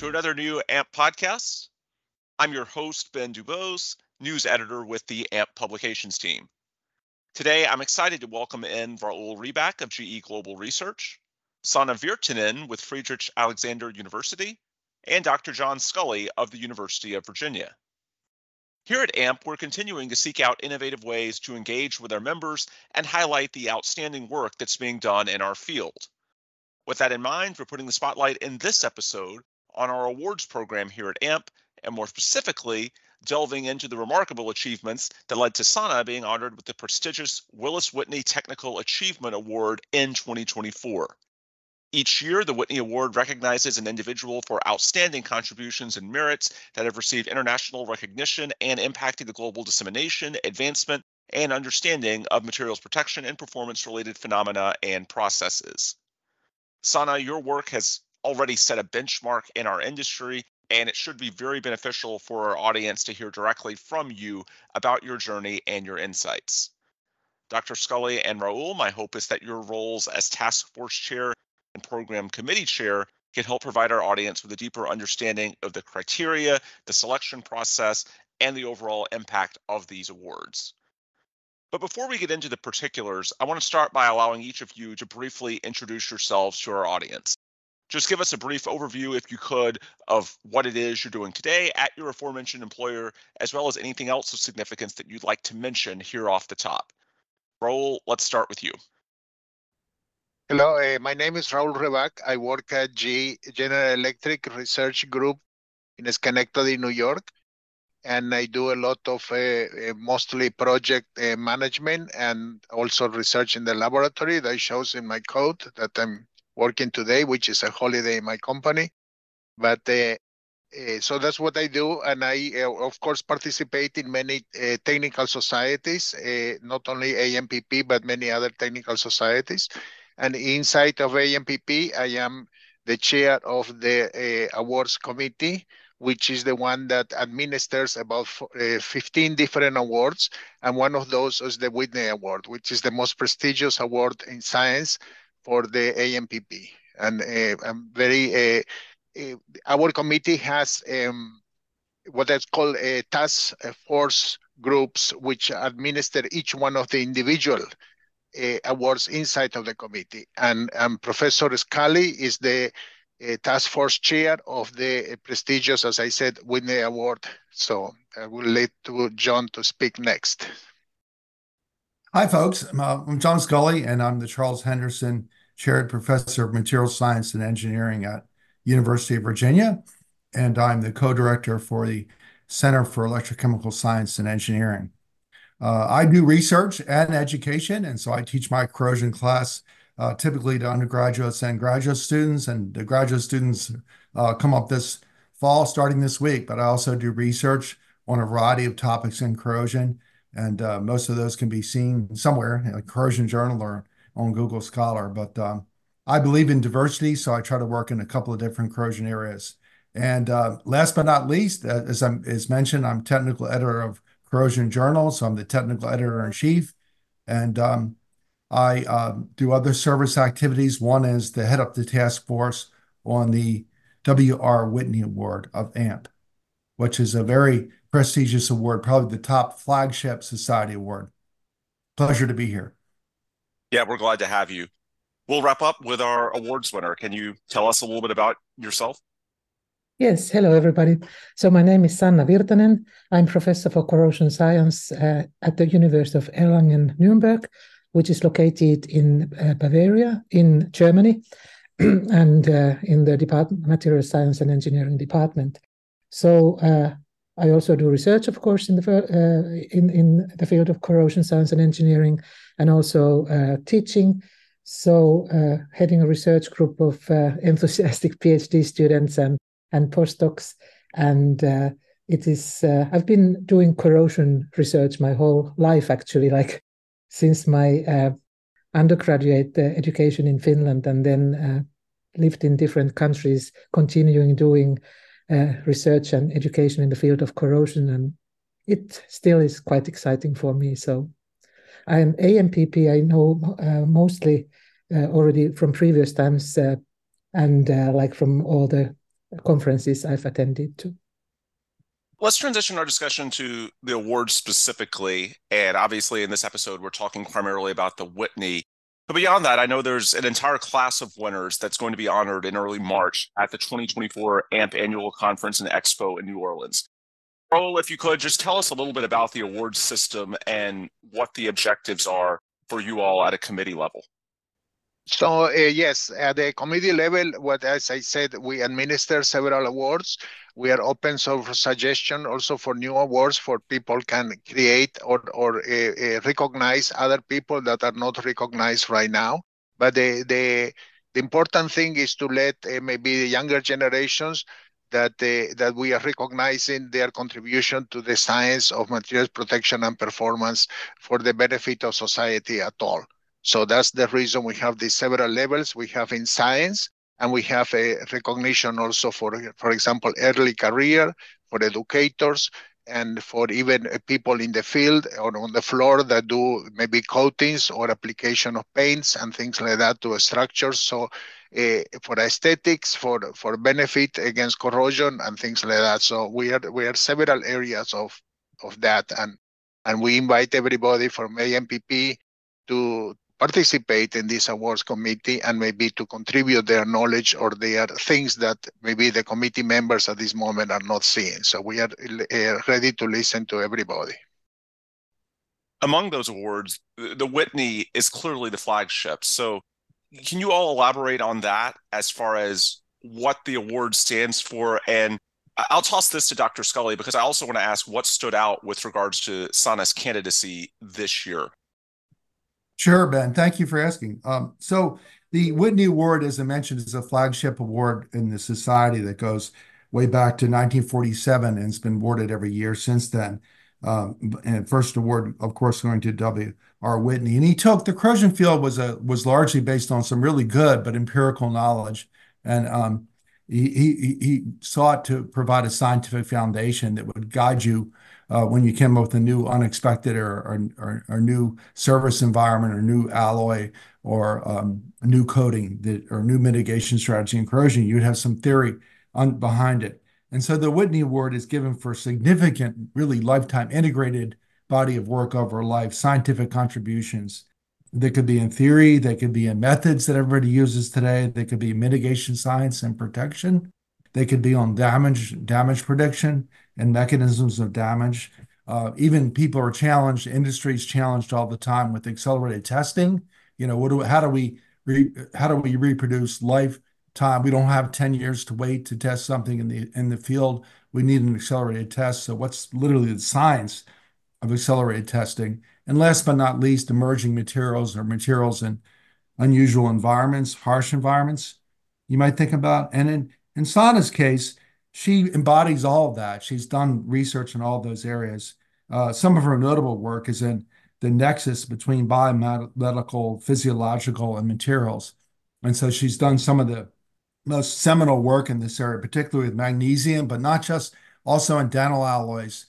To another new AMP podcast. I'm your host, Ben Dubose, news editor with the AMP publications team. Today, I'm excited to welcome in Raul Rebak of GE Global Research, Sanna Virtanen with Friedrich Alexander University, and Dr. John Scully of the University of Virginia. Here at AMP, we're continuing to seek out innovative ways to engage with our members and highlight the outstanding work that's being done in our field. With that in mind, we're putting the spotlight in this episode on our awards program here at AMP, and more specifically, delving into the remarkable achievements that led to Sanna being honored with the prestigious Willis Whitney Technical Achievement Award in 2024. Each year, the Whitney Award recognizes an individual for outstanding contributions and merits that have received international recognition and impacted the global dissemination, advancement, and understanding of materials protection and performance related phenomena and processes. Sanna, your work has already set a benchmark in our industry, and it should be very beneficial for our audience to hear directly from you about your journey and your insights. Dr. Scully and Raul, my hope is that your roles as task force chair and program committee chair can help provide our audience with a deeper understanding of the criteria, the selection process, and the overall impact of these awards. But before we get into the particulars, I want to start by allowing each of you to briefly introduce yourselves to our audience. Just give us a brief overview, if you could, of what it is you're doing today at your aforementioned employer, as well as anything else of significance that you'd like to mention here off the top. Raul, let's start with you. Hello, uh, my name is Raul Rebak. I work at G General Electric Research Group in Schenectady, New York and I do a lot of uh, uh, mostly project uh, management and also research in the laboratory that shows in my code that I'm working today, which is a holiday in my company. But uh, uh, so that's what I do, and I uh, of course participate in many technical societies, not only AMPP but many other technical societies. And inside of AMPP, I am the chair of the awards committee which is the one that administers about uh, 15 different awards. And one of those is the Whitney Award, which is the most prestigious award in science for the AMPP. And uh, I'm very, uh, uh, our committee has um, what is called a task force groups, which administer each one of the individual uh, awards inside of the committee. And, Professor Scully is the task force chair of the prestigious, as I said, Whitney Award. So I will let to John to speak next. Hi, folks. I'm, uh, I'm John Scully, and I'm the Charles Henderson Chaired Professor of Materials Science and Engineering at University of Virginia, and I'm the co-director for the Center for Electrochemical Science and Engineering. Uh, I do research and education, and so I teach my corrosion class uh, typically to undergraduates and graduate students, and the graduate students uh, come up this fall, starting this week. But I also do research on a variety of topics in corrosion, and uh, most of those can be seen somewhere in a corrosion journal or on Google Scholar. But um, I believe in diversity, so I try to work in a couple of different corrosion areas. And uh, last but not least, uh, as, I'm, as mentioned, I'm technical editor of Corrosion Journal, so I'm the technical editor in chief. And um, I um, do other service activities. One is to head up the task force on the W.R. Whitney Award of AMP, which is a very prestigious award, probably the top flagship society award. Pleasure to be here. Yeah, we're glad to have you. We'll wrap up with our awards winner. Can you tell us a little bit about yourself? Yes, hello everybody. So my name is Sanna Virtanen. I'm professor for corrosion science uh, at the University of Erlangen-Nuremberg, which is located in uh, Bavaria, in Germany, and uh, in the department, material science and engineering department. So uh, I also do research, of course, in the uh, in in the field of corrosion science and engineering, and also uh, teaching. So uh, heading a research group of enthusiastic PhD students and and postdocs, and it is I've been doing corrosion research my whole life, actually, like since my uh, undergraduate uh, education in Finland and then uh, lived in different countries, continuing doing uh, research and education in the field of corrosion. And it still is quite exciting for me. So I'm AMPP, I know uh, mostly uh, already from previous times and like from all the conferences I've attended to. Let's transition our discussion to the awards specifically. And obviously, in this episode, we're talking primarily about the Whitney. But beyond that, I know there's an entire class of winners that's going to be honored in early March at the 2024 AMP Annual Conference and Expo in New Orleans. Raul, if you could just tell us a little bit about the award system and what the objectives are for you all at a committee level. So uh, yes, at the committee level, what as I said, we administer several awards. We are open for suggestion also for new awards for people can create or or uh, uh, recognize other people that are not recognized right now. But the the the important thing is to let uh, maybe the younger generations that uh, that we are recognizing their contribution to the science of materials protection and performance for the benefit of society at all. So that's the reason we have these several levels we have in science, and we have a recognition also for, for example, early career, for educators, and for even people in the field or on the floor that do maybe coatings or application of paints and things like that to structures. So uh, for aesthetics, for for benefit against corrosion and things like that. So we are we are several areas of of that, and and we invite everybody from AMPP to participate in this awards committee and maybe to contribute their knowledge or their things that maybe the committee members at this moment are not seeing. So we are uh, ready to listen to everybody. Among those awards, the Whitney is clearly the flagship. So can you all elaborate on that as far as what the award stands for? And I'll toss this to Dr. Scully because I also want to ask what stood out with regards to Sanna's candidacy this year. Sure, Ben. Thank you for asking. Um, so the Whitney Award, as I mentioned, is a flagship award in the society that goes way back to 1947 and it's been awarded every year since then. Um, and first award, of course, going to W. R. Whitney, and he took the corrosion field was a was largely based on some really good but empirical knowledge, and um, he, he he sought to provide a scientific foundation that would guide you when you came up with a new unexpected or, new service environment or new alloy or um, new coating that, or new mitigation strategy in corrosion, you'd have some theory behind it. And so the Whitney Award is given for significant, really lifetime integrated body of work over life, scientific contributions. They could be in theory, they could be in methods that everybody uses today, they could be mitigation science and protection, they could be on damage damage prediction and mechanisms of damage. Uh, even people are challenged. Industry is challenged all the time with accelerated testing. You know, what do how do we how do we reproduce lifetime? We don't have ten years to wait to test something in the in the field. We need an accelerated test. So, what's literally the science of accelerated testing? And last but not least, emerging materials or materials in unusual environments, harsh environments. You might think about, and in in Sanna's case, she embodies all of that. She's done research in all those areas. Uh, some of her notable work is in the nexus between biomedical, physiological, and materials. And so she's done some of the most seminal work in this area, particularly with magnesium, but not just, also in dental alloys.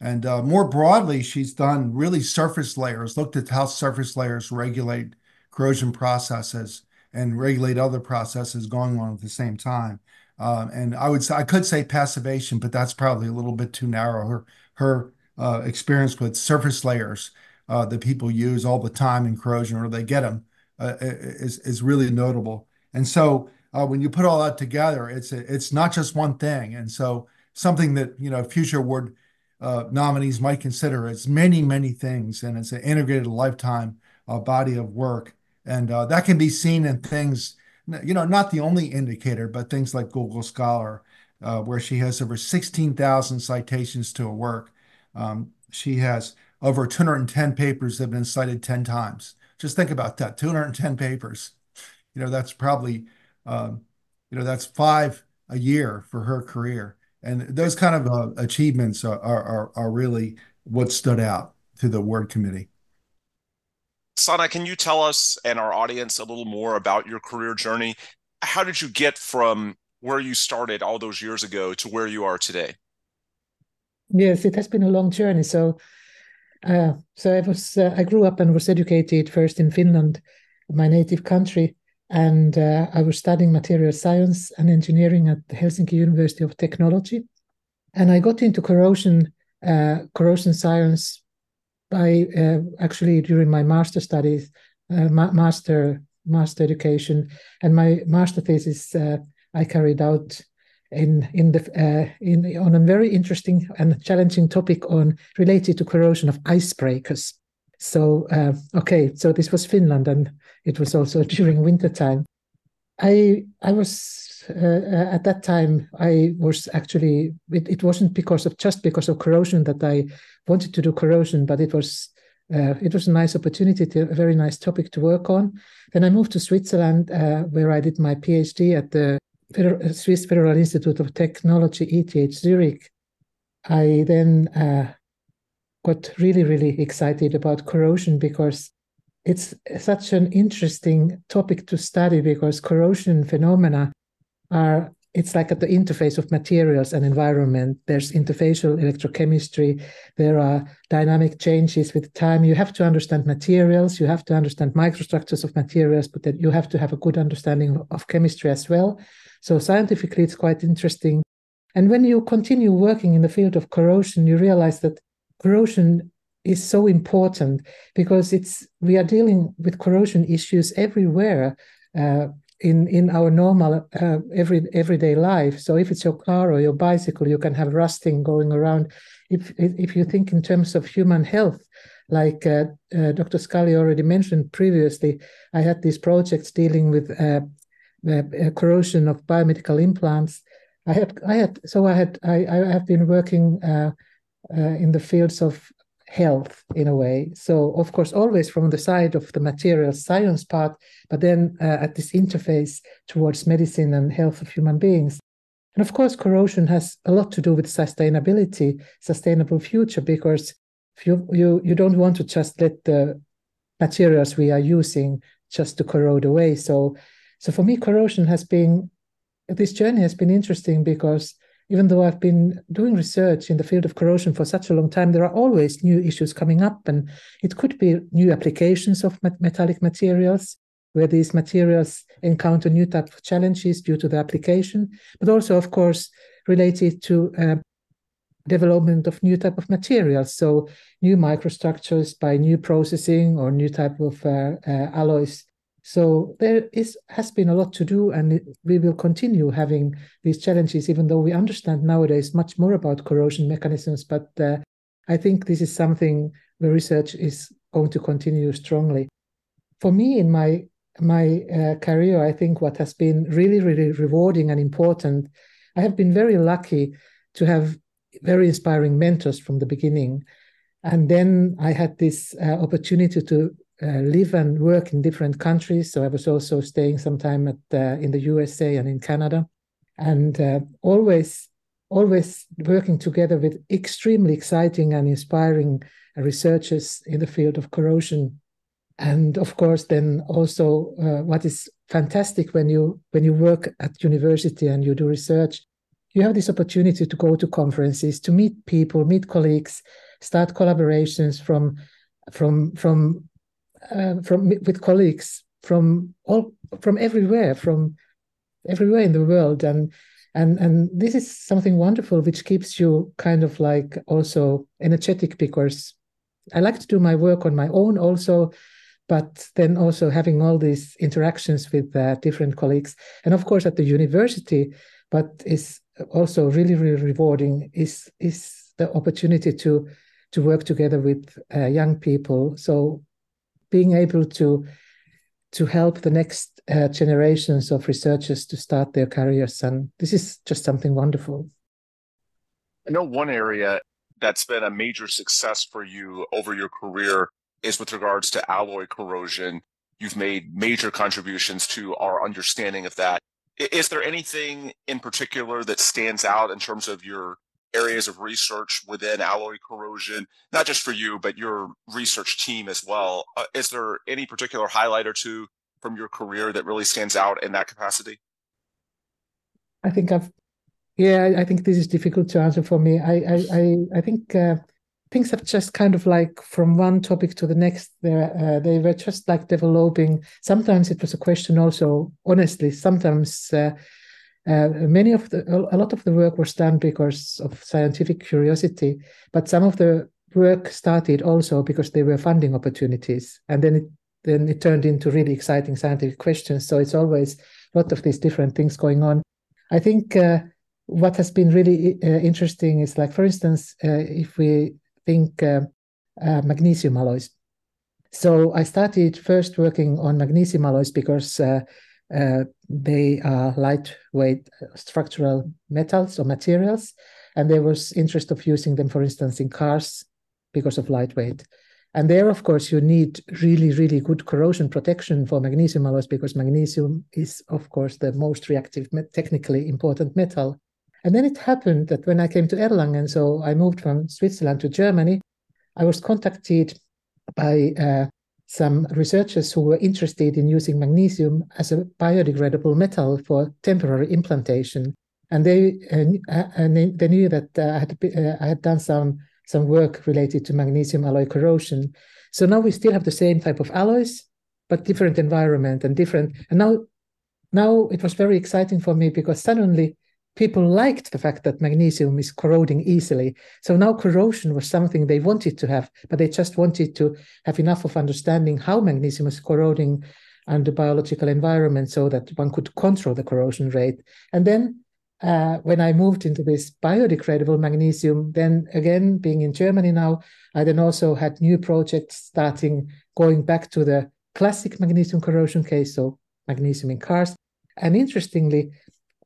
And uh, more broadly, she's done really surface layers, looked at how surface layers regulate corrosion processes and regulate other processes going on at the same time. Um, and I would say I could say passivation, but that's probably a little bit too narrow. Her her uh, experience with surface layers uh, that people use all the time in corrosion, or they get them, uh, is is really notable. And so uh, when you put all that together, it's it's not just one thing. And so something that you know future award uh, nominees might consider it's many many things, and it's an integrated lifetime uh, body of work, and that can be seen in things you know, not the only indicator, but things like Google Scholar, uh, where she has over 16,000 citations to a work. Um, she has over 210 papers that have been cited 10 times. Just think about that 210 papers. You know, that's probably, um, you know, that's five a year for her career. And those kind of uh, achievements are, are, are really what stood out to the award committee. Sanna, can you tell us and our audience a little more about your career journey? How did you get from where you started all those years ago to where you are today? Yes, it has been a long journey. So, uh, so I was uh, I grew up and was educated first in Finland, my native country, and uh, I was studying material science and engineering at the Helsinki University of Technology. And I got into corrosion uh, corrosion science by uh, actually during my master studies, uh, ma- master master education, and my master thesis uh, I carried out in in the uh, in on a very interesting and challenging topic on related to corrosion of icebreakers. So uh, okay, so this was Finland, and it was also during winter time. I I was uh, at that time I was actually it, it wasn't because of just because of corrosion that I wanted to do corrosion, but it was uh, it was a nice opportunity, to, a very nice topic to work on. Then I moved to Switzerland, uh, where I did my PhD at the Federal, Swiss Federal Institute of Technology, ETH Zurich. I then uh, got really, really excited about corrosion because it's such an interesting topic to study because corrosion phenomena are it's like at the interface of materials and environment. There's interfacial electrochemistry. There are dynamic changes with time. You have to understand materials. You have to understand microstructures of materials but then you have to have a good understanding of chemistry as well. So scientifically it's quite interesting. And when you continue working in the field of corrosion you realize that corrosion is so important because it's we are dealing with corrosion issues everywhere. Uh, in in our normal uh, every everyday life. So if it's your car or your bicycle, you can have rusting going around. If if you think in terms of human health, like uh, uh, Dr. Scully already mentioned previously, I had these projects dealing with uh, uh, corrosion of biomedical implants. I had I had so I had I I have been working in the fields of health in a way. So, of course, always from the side of the material science part, but then uh, at this interface towards medicine and health of human beings. And of course, corrosion has a lot to do with sustainability, sustainable future, because you, you, you don't want to just let the materials we are using just to corrode away. So, so for me, corrosion has been, this journey has been interesting because even though I've been doing research in the field of corrosion for such a long time, there are always new issues coming up, and it could be new applications of metallic materials where these materials encounter new type of challenges due to the application, but also, of course, related to uh, development of new type of materials. So new microstructures by new processing or new type of uh, uh, alloys so there is has been a lot to do, and we will continue having these challenges, even though we understand nowadays much more about corrosion mechanisms. But uh, I think this is something where research is going to continue strongly. For me, in my my uh, career, I think what has been really, really rewarding and important, I have been very lucky to have very inspiring mentors from the beginning. And then I had this uh, opportunity to uh, live and work in different countries. So I was also staying some time at uh, in the USA and in Canada, and uh, always always working together with extremely exciting and inspiring researchers in the field of corrosion. And of course, then also uh, what is fantastic when you when you work at university and you do research, you have this opportunity to go to conferences, to meet people, meet colleagues, start collaborations from from from uh, from with colleagues from all from everywhere, from everywhere in the world, and and and this is something wonderful which keeps you kind of like also energetic because I like to do my work on my own also, but then also having all these interactions with uh, different colleagues, and of course at the university, but is also really really rewarding is is the opportunity to to work together with uh, young people. So being able to to help the next uh, generations of researchers to start their careers. And this is just something wonderful. I know one area that's been a major success for you over your career is with regards to alloy corrosion. You've made major contributions to our understanding of that. Is there anything in particular that stands out in terms of your areas of research within alloy corrosion, not just for you, but your research team as well. Uh, is there any particular highlight or two from your career that really stands out in that capacity? I think I've, yeah, I think this is difficult to answer for me. I, I, I, I think uh, things have just kind of like from one topic to the next uh, they were just like developing sometimes it was a question also honestly sometimes uh, many of the a lot of the work was done because of scientific curiosity but some of the work started also because there were funding opportunities and then it then it turned into really exciting scientific questions so it's always a lot of these different things going on i think uh, what has been really uh, interesting is like for instance uh, if we think uh, uh, magnesium alloys. So I started first working on magnesium alloys because uh, uh, they are lightweight structural metals or materials, and there was interest of using them, for instance, in cars because of lightweight. And there, of course, you need really, really good corrosion protection for magnesium alloys because magnesium is, of course, the most reactive, technically important metal. And then it happened that when I came to Erlangen, so I moved from Switzerland to Germany, I was contacted by uh, some researchers who were interested in using magnesium as a biodegradable metal for temporary implantation. And they uh, uh and they, knew that uh, I had uh, I had done some some work related to magnesium alloy corrosion. So now we still have the same type of alloys, but different environment and different. And now now it was very exciting for me because suddenly people liked the fact that magnesium is corroding easily. So now corrosion was something they wanted to have, but they just wanted to have enough of understanding how magnesium is corroding under biological environment so that one could control the corrosion rate. And then uh, when I moved into this biodegradable magnesium, then again, being in Germany now, I then also had new projects starting going back to the classic magnesium corrosion case, so magnesium in cars. And interestingly,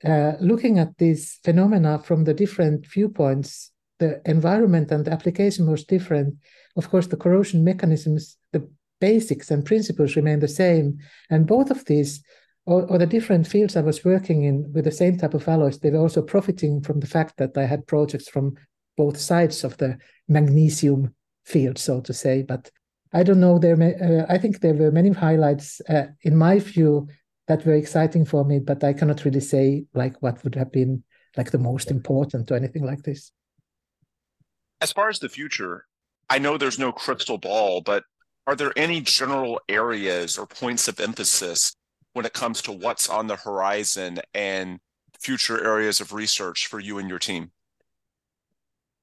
uh, looking at these phenomena from the different viewpoints, the environment and the application was different. Of course, the corrosion mechanisms, the basics and principles remain the same. And both of these, or, or, the different fields I was working in with the same type of alloys, they were also profiting from the fact that I had projects from both sides of the magnesium field, so to say. But I don't know. There, may, uh, I think there were many highlights. Uh, in my view, that were exciting for me, but I cannot really say like what would have been like the most important or anything like this. As far as the future, I know there's no crystal ball, but are there any general areas or points of emphasis when it comes to what's on the horizon and future areas of research for you and your team?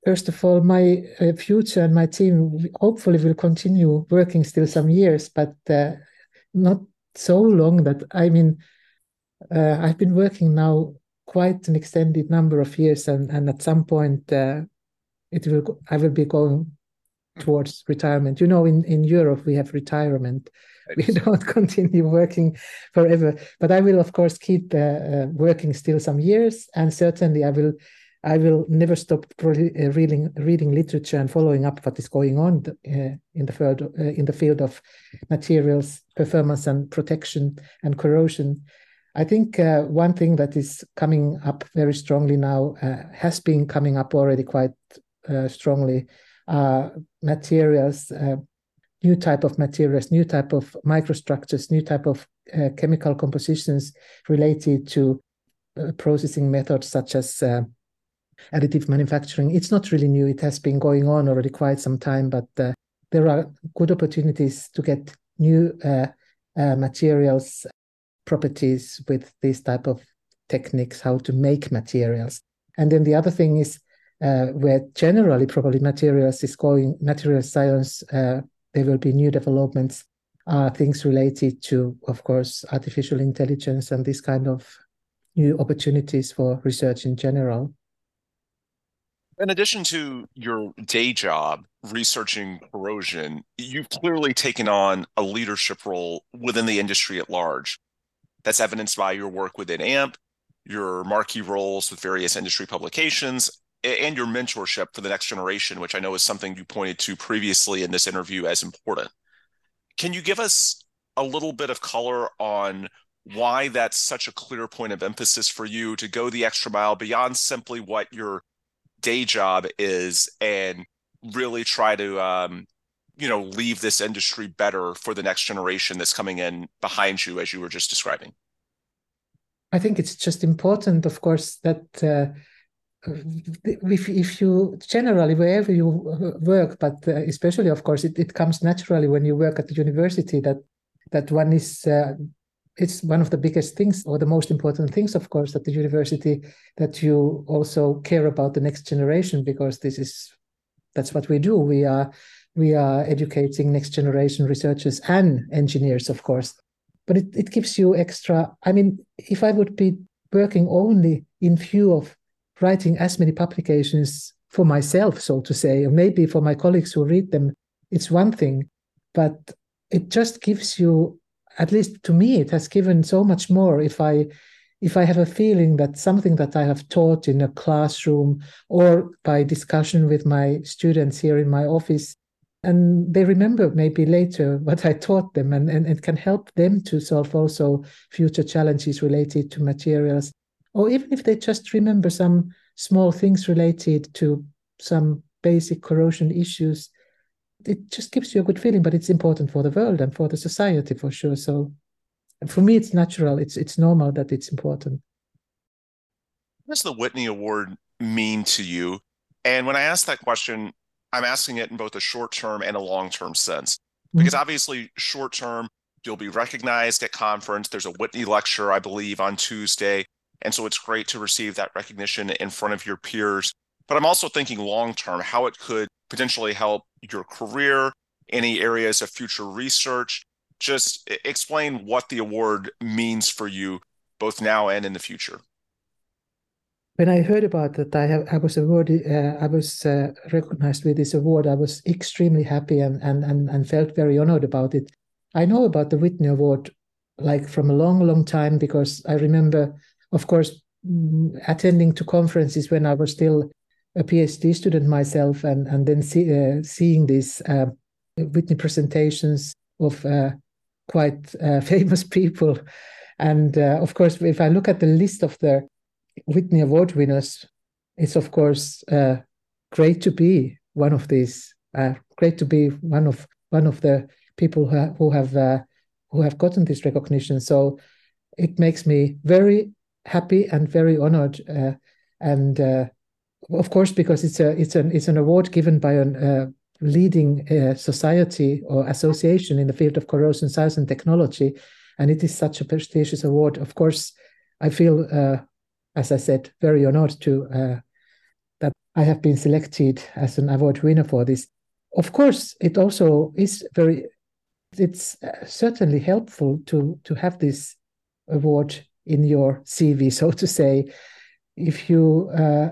First of all, my uh, future and my team hopefully will continue working still some years, but uh, not so long that I mean, uh, I've been working now quite an extended number of years, and and at some point, uh, it will I will be going towards retirement. You know, in in Europe we have retirement. We don't continue working forever, but I will of course keep uh, uh working still some years, and certainly I will I will never stop uh, reading reading literature and following up what is going on uh, in the field uh, in the field of materials performance and protection and corrosion. I think uh, one thing that is coming up very strongly now uh, has been coming up already quite uh, strongly. materials, new type of materials, new type of microstructures, new type of chemical compositions related to processing methods such as additive manufacturing. It's not really new. It has been going on already quite some time, but uh, there are good opportunities to get new uh, uh, materials properties with these type of techniques, how to make materials. And then the other thing is uh, where generally probably materials is going, material science, uh, there will be new developments, uh, things related to, of course, artificial intelligence and this kind of new opportunities for research in general. In addition to your day job researching corrosion, you've clearly taken on a leadership role within the industry at large. That's evidenced by your work within AMP, your marquee roles with various industry publications, and your mentorship for the next generation, which I know is something you pointed to previously in this interview as important. Can you give us a little bit of color on why that's such a clear point of emphasis for you to go the extra mile beyond simply what your day job is and really try to um, you know leave this industry better for the next generation that's coming in behind you as you were just describing. I think it's just important of course that uh, if, if you generally wherever you work but uh, especially of course it, it comes naturally when you work at the university that that one is uh, it's one of the biggest things or the most important things of course at the university that you also care about the next generation because this is that's what we do. We are we are educating next generation researchers and engineers of course. But it, it gives you extra i mean if i would be working only in view of writing as many publications for myself so to say or maybe for my colleagues who read them it's one thing. But it just gives you at least to me it has given so much more if i if i have a feeling that something that i have taught in a classroom or by discussion with my students here in my office and they remember maybe later what i taught them and, and it can help them to solve also future challenges related to materials. Or even if they just remember some small things related to some basic corrosion issues it just gives you a good feeling, but it's important for the world and for the society for sure. So for me, it's natural. It's it's normal that it's important. What does the Whitney Award mean to you? And when I ask that question, I'm asking it in both a short term and a long term sense. Because mm-hmm. obviously, short term, you'll be recognized at conference. There's a Whitney lecture, I believe, on Tuesday. And so it's great to receive that recognition in front of your peers. But I'm also thinking long term, how it could potentially help your career, any areas of future research. Just explain what the award means for you, both now and in the future. When I heard about that, I, have, I was awarded, uh, I was uh, recognized with this award. I was extremely happy and, and and and felt very honored about it. I know about the Whitney Award like from a long, long time because I remember, of course, mm, attending to conferences when I was still a PhD student myself, and and then see, uh, seeing these uh, Whitney presentations of uh, quite uh, famous people, and uh, of course, if I look at the list of the Whitney Award winners, it's of course uh, great to be one of these. great to be one of one of the people who, ha- who have who have gotten this recognition. So it makes me very happy and very honored, and of course, because it's a it's an it's an award given by a uh, leading uh, society or association in the field of corrosion science and technology, and it is such a prestigious award. Of course, I feel, uh, as I said, very honored to uh, that I have been selected as an award winner for this. Of course, it also is very. It's uh, certainly helpful to to have this award in your CV, so to say. If you uh,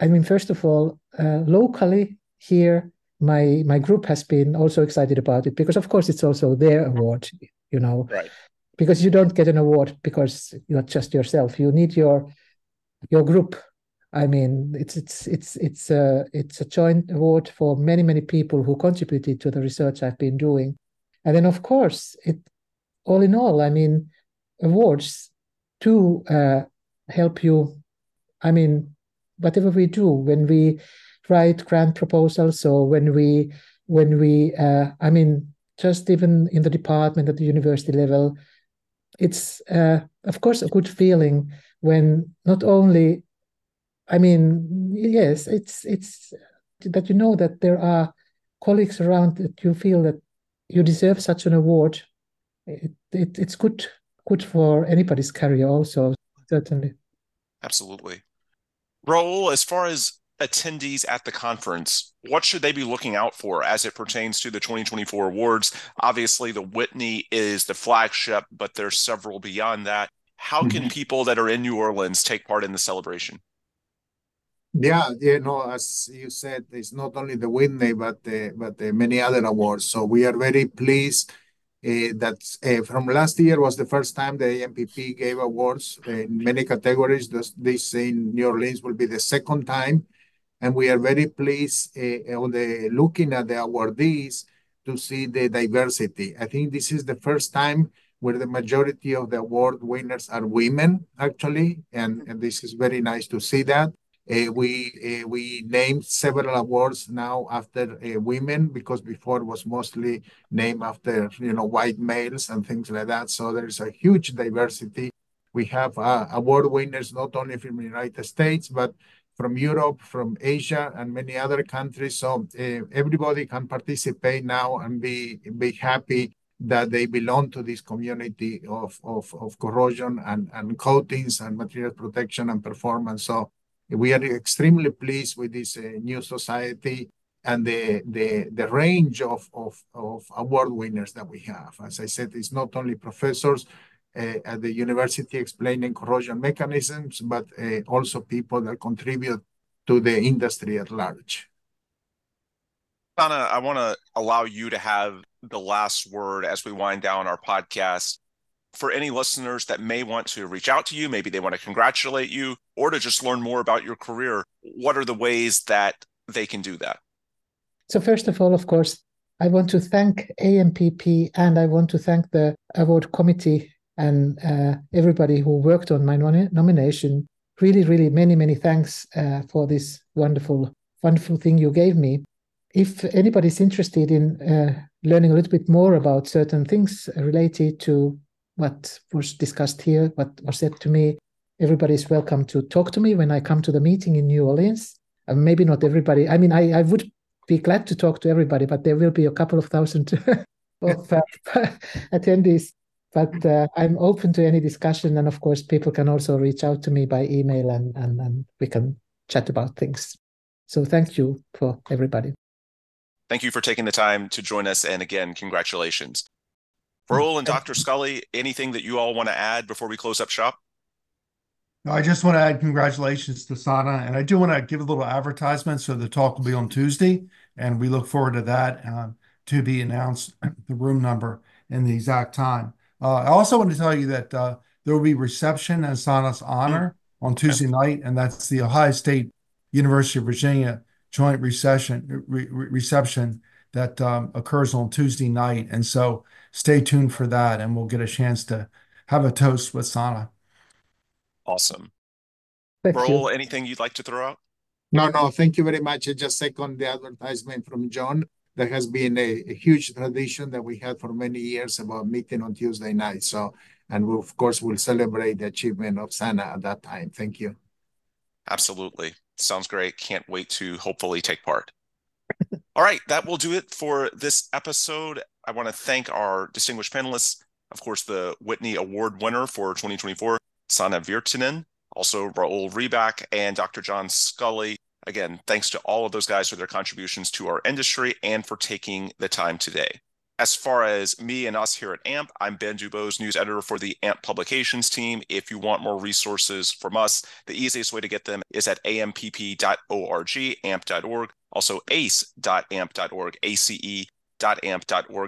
I mean, first of all, uh, locally here, my my group has been also excited about it because, of course, it's also their award. You know, right? Because you don't get an award because you're just yourself. You need your your group. I mean, it's it's it's it's a it's a joint award for many many people who contributed to the research I've been doing, and then of course it. All in all, I mean, awards to uh, help you. I mean, whatever we do when we write grant proposals or when we when we uh, i mean just even in the department at the university level it's uh, of course a good feeling when not only i mean yes it's it's that you know that there are colleagues around that you feel that you deserve such an award. It, it, it's good good for anybody's career also certainly. Absolutely Raul, as far as attendees at the conference, what should they be looking out for as it pertains to the 2024 awards? Obviously, the Whitney is the flagship, but there's several beyond that. How can mm-hmm. people that are in New Orleans take part in the celebration? Yeah, you know, as you said, it's not only the Whitney, but the, but the many other awards. So we are very pleased uh, that uh, from last year was the first time the AMPP gave awards in many categories. This, in New Orleans will be the second time. And we are very pleased uh, on the looking at the awardees to see the diversity. I think this is the first time where the majority of the award winners are women, actually. And this is very nice to see that. Uh, we uh, we named several awards now after uh, women because before it was mostly named after you know white males and things like that. So there is a huge diversity. We have award winners not only from the United States but from Europe, from Asia, and many other countries. So uh, everybody can participate now and be be happy that they belong to this community of of, of corrosion and, and coatings and material protection and performance. So we are extremely pleased with this uh, new society and the, the, the range of, of, of award winners that we have. As I said, it's not only professors, uh, at the university explaining corrosion mechanisms, but uh, also people that contribute to the industry at large. Sanna, I want to allow you to have the last word as we wind down our podcast. For any listeners that may want to reach out to you, maybe they want to congratulate you or to just learn more about your career, what are the ways that they can do that? So, first of all, of course, I want to thank AMPP and I want to thank the award committee and uh, everybody who worked on my nomination. Really, really, many, many thanks uh, for this wonderful, wonderful thing you gave me. If anybody's interested in uh, learning a little bit more about certain things related to what was discussed here, what was said to me, everybody is welcome to talk to me when I come to the meeting in New Orleans. Uh, maybe not everybody. I mean, I, I would be glad to talk to everybody, but there will be a couple of thousand of uh, attendees but uh, I'm open to any discussion. And of course, people can also reach out to me by email and, and, and we can chat about things. So thank you for everybody. Thank you for taking the time to join us. And again, congratulations. Raul and Dr. Scully, anything that you all want to add before we close up shop? No, I just want to add congratulations to Sanna. And I do want to give a little advertisement. So the talk will be on Tuesday. And we look forward to that uh, to be announced, the room number and the exact time. Uh, I also want to tell you that uh, there will be reception in Sanna's honor mm-hmm. on Tuesday night, and that's the Ohio State University of Virginia joint reception re- reception that um, occurs on Tuesday night. And so stay tuned for that, and we'll get a chance to have a toast with Sanna. Awesome. Thank Raul, anything you'd like to throw out? No, no, thank you very much. I just second the advertisement from John there has been a, a, huge tradition that we had for many years about meeting on Tuesday night. So, and we, of course, we'll celebrate the achievement of Sanna at that time. Thank you. Absolutely. Sounds great. Can't wait to hopefully take part. All right, that will do it for this episode. I want to thank our distinguished panelists, of course, the Whitney Award winner for 2024, Sanna Virtanen, also Raul Rebak and Dr. John Scully Again, thanks to all of those guys for their contributions to our industry and for taking the time today. As far as me and us here at AMP, I'm Ben Dubose, news editor for the AMP publications team. If you want more resources from us, the easiest way to get them is at ampp.org, amp.org, also ace.amp.org, ace.amp.org.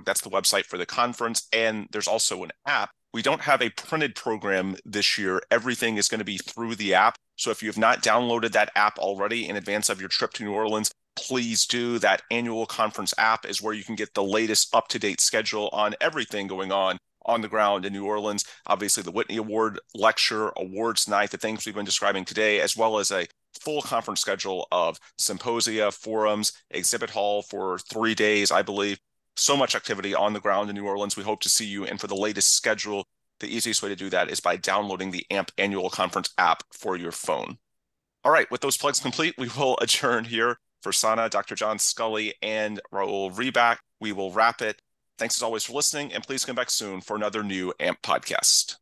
That's the website for the conference. And there's also an app we don't have a printed program this year. Everything is going to be through the app. So if you have not downloaded that app already in advance of your trip to New Orleans, please do. That annual conference app is where you can get the latest up to date schedule on everything going on on the ground in New Orleans. Obviously, the Whitney Award lecture, awards night, the things we've been describing today, as well as a full conference schedule of symposia, forums, exhibit hall for three days, I believe, so much activity on the ground in New Orleans. We hope to see you. And for the latest schedule, the easiest way to do that is by downloading the AMP annual conference app for your phone. All right, with those plugs complete, we will adjourn here for Sanna, Dr. John Scully, and Raul Rebak. We will wrap it. Thanks as always for listening, and please come back soon for another new AMP podcast.